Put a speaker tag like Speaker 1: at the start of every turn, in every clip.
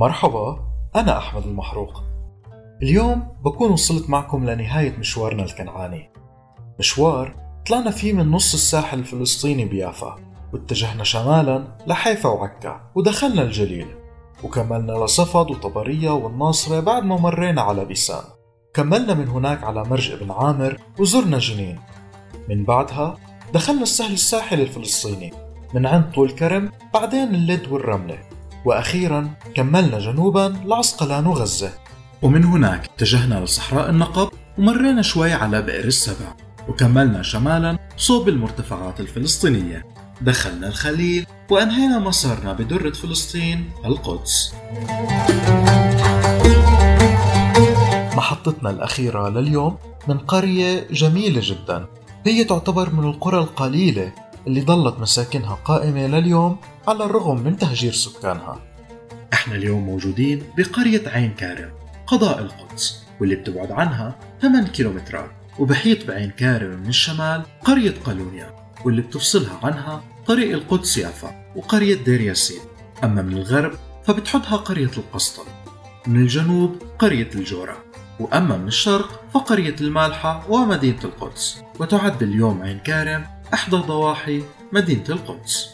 Speaker 1: مرحبا أنا أحمد المحروق. اليوم بكون وصلت معكم لنهاية مشوارنا الكنعاني. مشوار طلعنا فيه من نص الساحل الفلسطيني بيافا واتجهنا شمالا لحيفا وعكا ودخلنا الجليل. وكملنا لصفد وطبرية والناصرة بعد ما مرينا على بيسان. كملنا من هناك على مرج ابن عامر وزرنا جنين. من بعدها دخلنا السهل الساحلي الفلسطيني من عند طول كرم بعدين اللد والرملة. وأخيرا كملنا جنوبا لعسقلان وغزة ومن هناك اتجهنا لصحراء النقب ومرينا شوي على بئر السبع وكملنا شمالا صوب المرتفعات الفلسطينية. دخلنا الخليل وأنهينا مسارنا بدرة فلسطين القدس. محطتنا الأخيرة لليوم من قرية جميلة جدا هي تعتبر من القرى القليلة اللي ظلت مساكنها قائمة لليوم على الرغم من تهجير سكانها. إحنا اليوم موجودين بقرية عين كارم قضاء القدس واللي بتبعد عنها 8 كيلومترات وبحيط بعين كارم من الشمال قرية قالونيا واللي بتفصلها عنها طريق القدس يافا وقرية دير ياسين. أما من الغرب فبتحدها قرية القسطل من الجنوب قرية الجورة وأما من الشرق فقرية المالحة ومدينة القدس. وتعد اليوم عين كارم إحدى ضواحي مدينة القدس.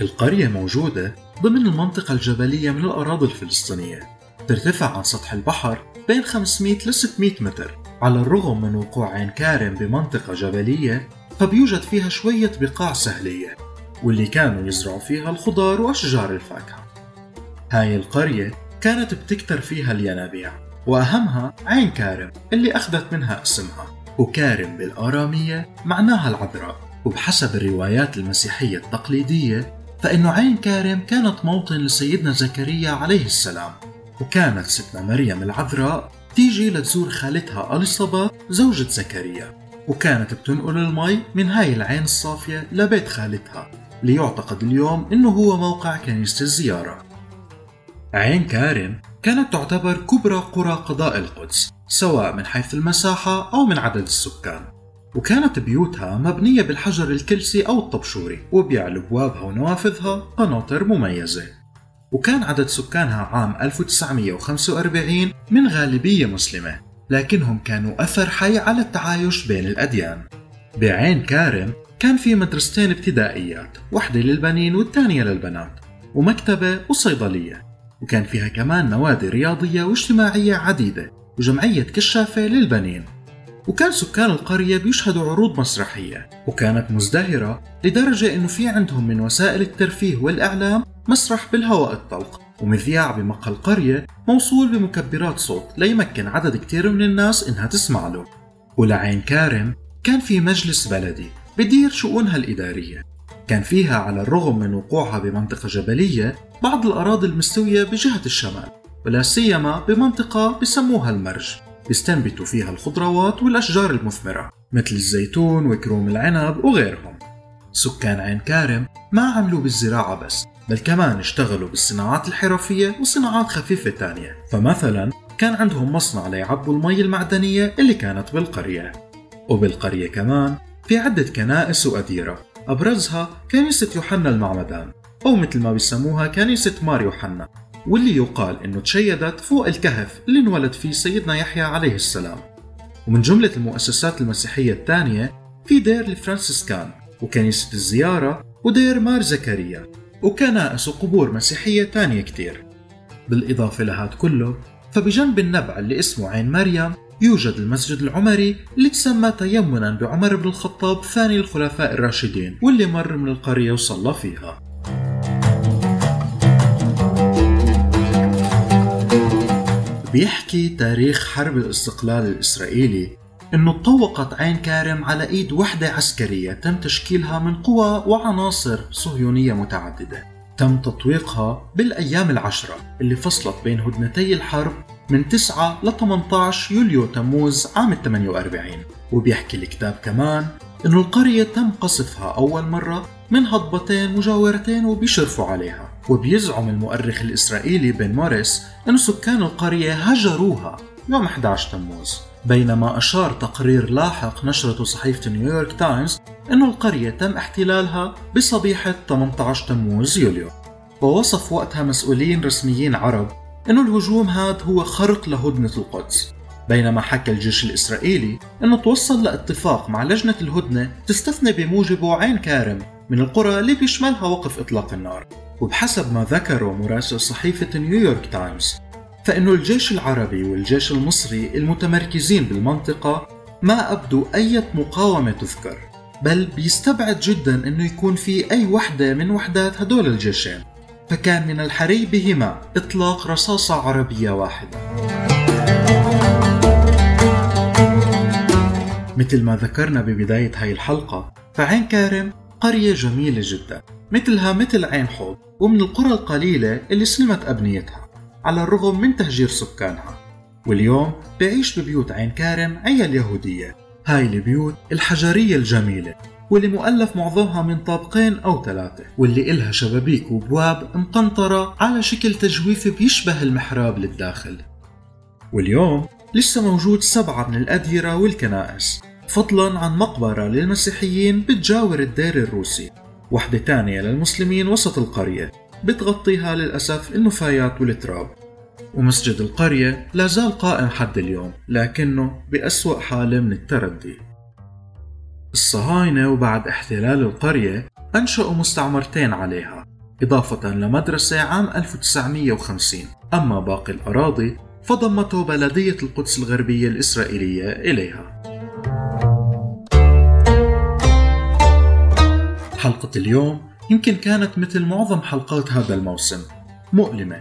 Speaker 1: القرية موجودة ضمن المنطقة الجبلية من الأراضي الفلسطينية ترتفع عن سطح البحر بين 500 ل 600 متر. على الرغم من وقوع عين كارم بمنطقة جبلية فبيوجد فيها شوية بقاع سهلية واللي كانوا يزرعوا فيها الخضار وأشجار الفاكهة. هاي القرية كانت بتكتر فيها الينابيع وأهمها عين كارم اللي أخذت منها اسمها. وكارم بالآرامية معناها العذراء. وبحسب الروايات المسيحية التقليدية فإنه عين كارم كانت موطن لسيدنا زكريا عليه السلام. وكانت ستنا مريم العذراء تيجي لتزور خالتها أليصابات زوجة زكريا. وكانت بتنقل المي من هاي العين الصافية لبيت خالتها ليعتقد اليوم إنه هو موقع كنيسة الزيارة. عين كارم كانت تعتبر كبرى قرى قضاء القدس. سواء من حيث المساحة أو من عدد السكان. وكانت بيوتها مبنية بالحجر الكلسي أو الطبشوري وبيعلو أبوابها ونوافذها قناطر مميزة. وكان عدد سكانها عام 1945 من غالبية مسلمة لكنهم كانوا أثر حي على التعايش بين الأديان. بعين كارم كان في مدرستين ابتدائيات واحدة للبنين والثانية للبنات ومكتبة وصيدلية وكان فيها كمان نوادي رياضية واجتماعية عديدة. وجمعية كشافة للبنين. وكان سكان القرية بيشهدوا عروض مسرحية وكانت مزدهرة لدرجة إنه في عندهم من وسائل الترفيه والإعلام مسرح بالهواء الطلق. ومذياع بمقهى القرية موصول بمكبرات صوت ليمكن عدد كتير من الناس إنها تسمع له. ولعين كارم كان في مجلس بلدي بدير شؤونها الإدارية. كان فيها على الرغم من وقوعها بمنطقة جبلية بعض الأراضي المستوية بجهة الشمال. ولا سيما بمنطقة بسموها المرج بيستنبتوا فيها الخضروات والأشجار المثمرة مثل الزيتون وكروم العنب وغيرهم. سكان عين كارم ما عملوا بالزراعة بس بل كمان اشتغلوا بالصناعات الحرفية وصناعات خفيفة تانية. فمثلا كان عندهم مصنع ليعبوا المي المعدنية اللي كانت بالقرية. وبالقرية كمان في عدة كنائس وأديرة أبرزها كنيسة يوحنا المعمدان أو مثل ما بيسموها كنيسة مار يوحنا. واللي يقال إنه تشيدت فوق الكهف اللي انولد فيه سيدنا يحيى عليه السلام. ومن جملة المؤسسات المسيحية الثانية في دير الفرانسيسكان وكنيسة الزيارة ودير مار زكريا وكنائس وقبور مسيحية تانية كتير. بالإضافة لهاد كله فبجنب النبع اللي اسمه عين مريم يوجد المسجد العمري اللي تسمى تيمنا بعمر بن الخطاب ثاني الخلفاء الراشدين واللي مر من القرية وصلى فيها. بيحكي تاريخ حرب الاستقلال الإسرائيلي إنه تطوقت عين كارم على إيد وحدة عسكرية تم تشكيلها من قوى وعناصر صهيونية متعددة. تم تطويقها بالأيام العشرة اللي فصلت بين هدنتي الحرب من 9 ل 18 يوليو تموز عام 48 وبيحكي الكتاب كمان إنه القرية تم قصفها أول مرة من هضبتين مجاورتين وبيشرفوا عليها. وبيزعم المؤرخ الإسرائيلي بن موريس أن سكان القرية هجروها يوم 11 تموز بينما أشار تقرير لاحق نشرته صحيفة نيويورك تايمز أن القرية تم احتلالها بصبيحة 18 تموز يوليو. ووصف وقتها مسؤولين رسميين عرب أنه الهجوم هذا هو خرق لهدنة القدس بينما حكى الجيش الإسرائيلي أنه توصل لاتفاق مع لجنة الهدنة تستثني بموجبه عين كارم من القرى اللي بيشملها وقف إطلاق النار. وبحسب ما ذكره مراسل صحيفة نيويورك تايمز فإنه الجيش العربي والجيش المصري المتمركزين بالمنطقة ما أبدوا أي مقاومة تذكر بل بيستبعد جدا أنه يكون في أي وحدة من وحدات هدول الجيشين فكان من الحري بهما إطلاق رصاصة عربية واحدة. مثل ما ذكرنا ببداية هاي الحلقة فعين كارم قرية جميلة جدا. مثلها مثل عين حوض ومن القرى القليلة اللي سلمت أبنيتها على الرغم من تهجير سكانها. واليوم بعيش ببيوت عين كارم عيال يهودية هاي البيوت الحجرية الجميلة واللي مؤلف معظمها من طابقين أو ثلاثة واللي إلها شبابيك وبواب مقنطرة على شكل تجويف بيشبه المحراب للداخل. واليوم لسه موجود سبعة من الأديرة والكنائس فضلا عن مقبرة للمسيحيين بتجاور الدير الروسي. وحدة تانية للمسلمين وسط القرية بتغطيها للأسف النفايات والتراب. ومسجد القرية لا زال قائم حد اليوم لكنه بأسوأ حالة من التردي. الصهاينة وبعد احتلال القرية أنشأوا مستعمرتين عليها إضافة لمدرسة عام 1950 أما باقي الأراضي فضمته بلدية القدس الغربية الإسرائيلية إليها. حلقة اليوم يمكن كانت مثل معظم حلقات هذا الموسم مؤلمة.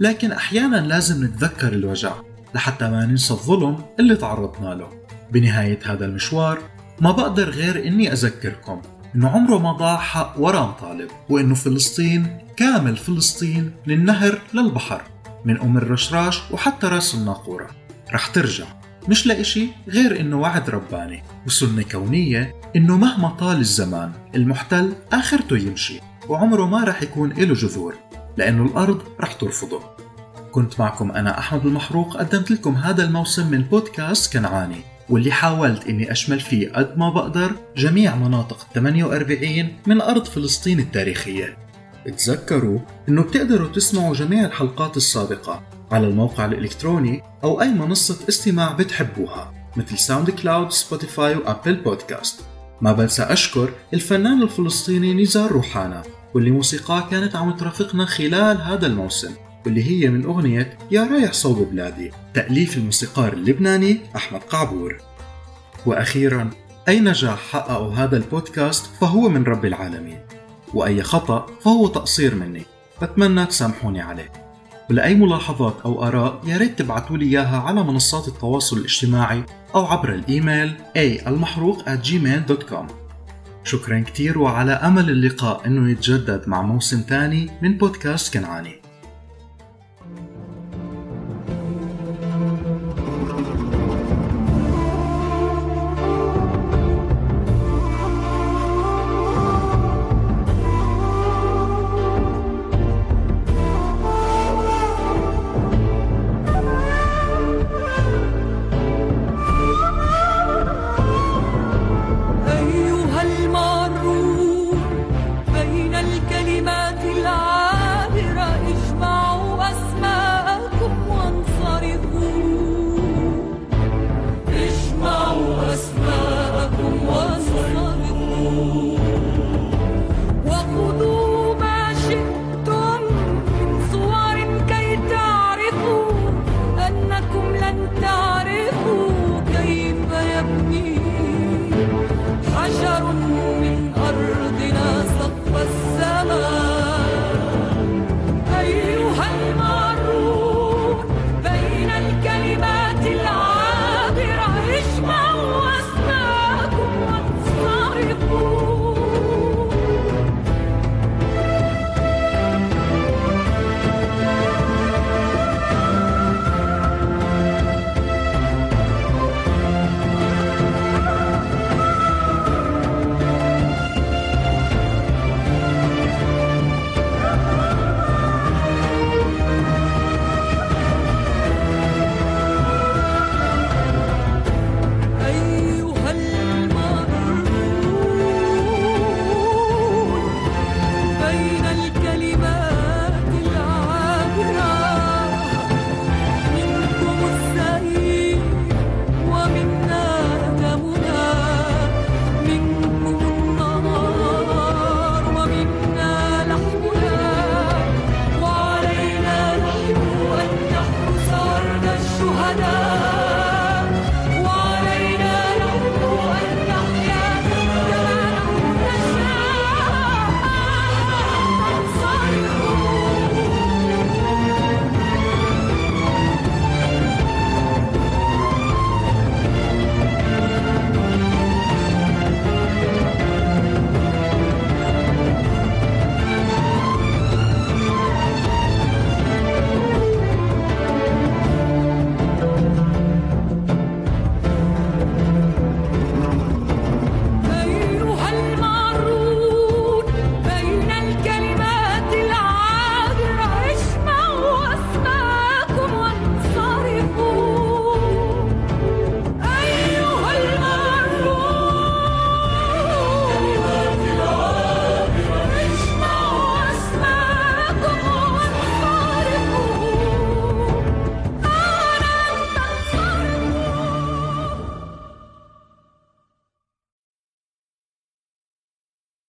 Speaker 1: لكن أحيانا لازم نتذكر الوجع لحتى ما ننسى الظلم اللي تعرضنا له. بنهاية هذا المشوار ما بقدر غير إني أذكركم إنه عمره ما ضاع حق ورا طالب وإنه فلسطين كامل فلسطين من النهر للبحر من أم الرشراش وحتى رأس الناقورة. رح ترجع. مش لإشي غير إنه وعد رباني وسنة كونية إنه مهما طال الزمان المحتل آخرته يمشي وعمره ما رح يكون إله جذور لأنه الأرض رح ترفضه. كنت معكم أنا أحمد المحروق قدمت لكم هذا الموسم من بودكاست كنعاني واللي حاولت إني أشمل فيه قد ما بقدر جميع مناطق 48 من أرض فلسطين التاريخية. تذكروا إنه بتقدروا تسمعوا جميع الحلقات السابقة على الموقع الإلكتروني أو أي منصة استماع بتحبوها مثل ساوند كلاود، سبوتيفاي وأبل بودكاست. ما بنسى أشكر الفنان الفلسطيني نزار روحانا واللي موسيقاه كانت عم ترافقنا خلال هذا الموسم واللي هي من أغنية يا رايح صوب بلادي تأليف الموسيقار اللبناني أحمد قعبور. وأخيرا أي نجاح حققه هذا البودكاست فهو من رب العالمين وأي خطأ فهو تقصير مني. بتمنى تسامحوني عليه. ولأي ملاحظات أو آراء يا ريت تبعتوا لي إياها على منصات التواصل الاجتماعي أو عبر الإيميل a المحروق at gmail.com شكرا كتير وعلى أمل اللقاء أنه يتجدد مع موسم تاني من بودكاست كنعاني.